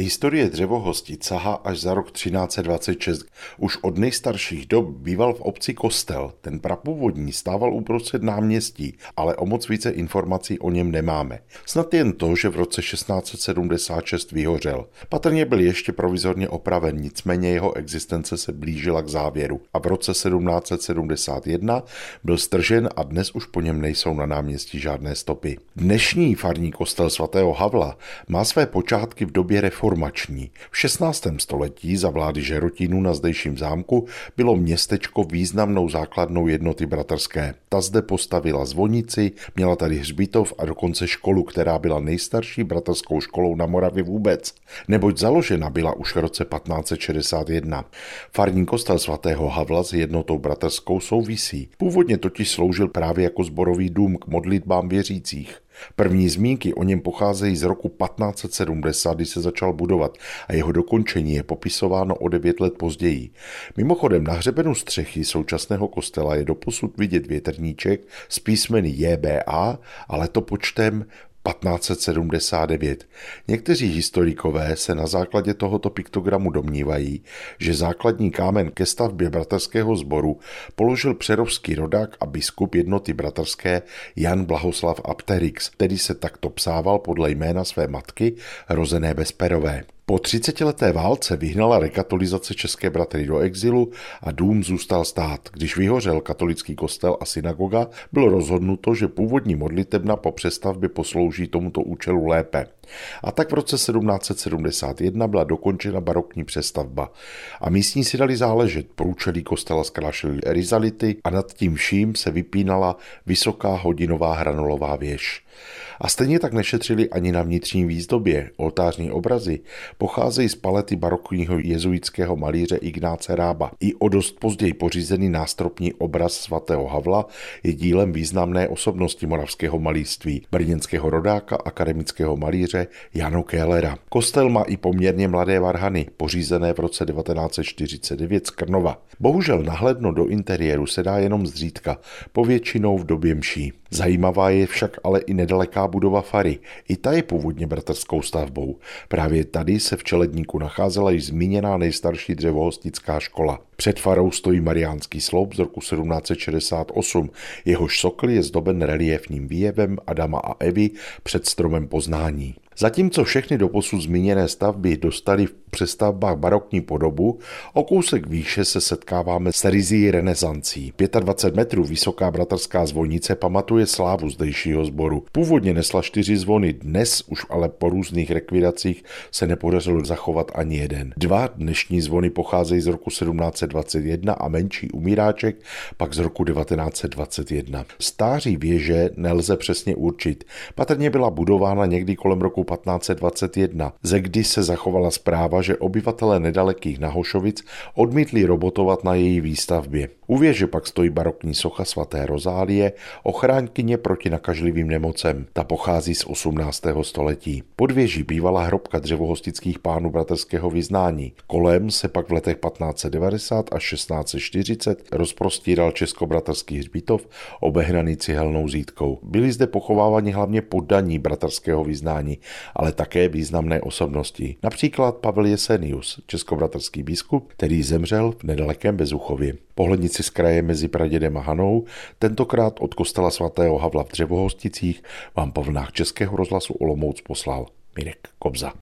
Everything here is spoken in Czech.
Historie dřevohosti sahá až za rok 1326. Už od nejstarších dob býval v obci kostel. Ten prapůvodní stával uprostřed náměstí, ale o moc více informací o něm nemáme. Snad jen to, že v roce 1676 vyhořel. Patrně byl ještě provizorně opraven, nicméně jeho existence se blížila k závěru. A v roce 1771 byl stržen a dnes už po něm nejsou na náměstí žádné stopy. Dnešní farní kostel svatého Havla má své počátky v době reformy reformační. V 16. století za vlády Žerotínů na zdejším zámku bylo městečko významnou základnou jednoty bratrské. Ta zde postavila zvonici, měla tady hřbitov a dokonce školu, která byla nejstarší bratrskou školou na Moravě vůbec. Neboť založena byla už v roce 1561. Farní kostel svatého Havla s jednotou bratrskou souvisí. Původně totiž sloužil právě jako zborový dům k modlitbám věřících. První zmínky o něm pocházejí z roku 1570, kdy se začal budovat a jeho dokončení je popisováno o devět let později. Mimochodem na hřebenu střechy současného kostela je doposud vidět větrníček s písmeny JBA a letopočtem 1579. Někteří historikové se na základě tohoto piktogramu domnívají, že základní kámen ke stavbě bratrského sboru položil přerovský rodák a biskup jednoty bratrské Jan Blahoslav Apterix, který se takto psával podle jména své matky, rozené Bezperové. Po 30-leté válce vyhnala rekatolizace České bratry do exilu a dům zůstal stát. Když vyhořel katolický kostel a synagoga, bylo rozhodnuto, že původní modlitebna po přestavbě poslouží tomuto účelu lépe. A tak v roce 1771 byla dokončena barokní přestavba. A místní si dali záležet, průčelí kostela zkrášely rizality a nad tím vším se vypínala vysoká hodinová hranolová věž. A stejně tak nešetřili ani na vnitřní výzdobě. Oltářní obrazy pocházejí z palety barokního jezuitského malíře Ignáce Rába. I o dost později pořízený nástropní obraz svatého Havla je dílem významné osobnosti moravského malířství, brněnského rodáka, akademického malíře Jano Kélera. Kostel má i poměrně mladé varhany, pořízené v roce 1949 z Krnova. Bohužel nahledno do interiéru se dá jenom zřídka, povětšinou v době mší. Zajímavá je však ale i nedaleká budova Fary. I ta je původně bratrskou stavbou. Právě tady se v Čeledníku nacházela již zmíněná nejstarší dřevohostická škola. Před farou stojí Mariánský sloup z roku 1768. Jehož sokl je zdoben reliefním výjevem Adama a Evy před stromem poznání. Zatímco všechny doposud zmíněné stavby dostaly v přestavbách barokní podobu, o kousek výše se setkáváme s rizí renesancí. 25 metrů vysoká bratrská zvonice pamatuje slávu zdejšího sboru. Původně nesla čtyři zvony, dnes už ale po různých rekvidacích se nepodařilo zachovat ani jeden. Dva dnešní zvony pocházejí z roku 1721 a menší umíráček pak z roku 1921. Stáří věže nelze přesně určit. Patrně byla budována někdy kolem roku 1521, ze kdy se zachovala zpráva, že obyvatelé nedalekých Nahošovic odmítli robotovat na její výstavbě. U věže pak stojí barokní socha svaté Rozálie, ochránkyně proti nakažlivým nemocem. Ta pochází z 18. století. Pod věží bývala hrobka dřevohostických pánů bratrského vyznání. Kolem se pak v letech 1590 až 1640 rozprostíral českobratrský hřbitov obehnaný cihelnou zítkou. Byli zde pochováváni hlavně poddaní bratrského vyznání, ale také významné osobnosti. Například Pavel Jesenius, českobratrský biskup, který zemřel v nedalekém Bezuchově. Pohlednici z kraje mezi Pradědem a Hanou, tentokrát od kostela svatého Havla v Dřevohosticích, vám po vlnách Českého rozhlasu Olomouc poslal Mirek Kobza.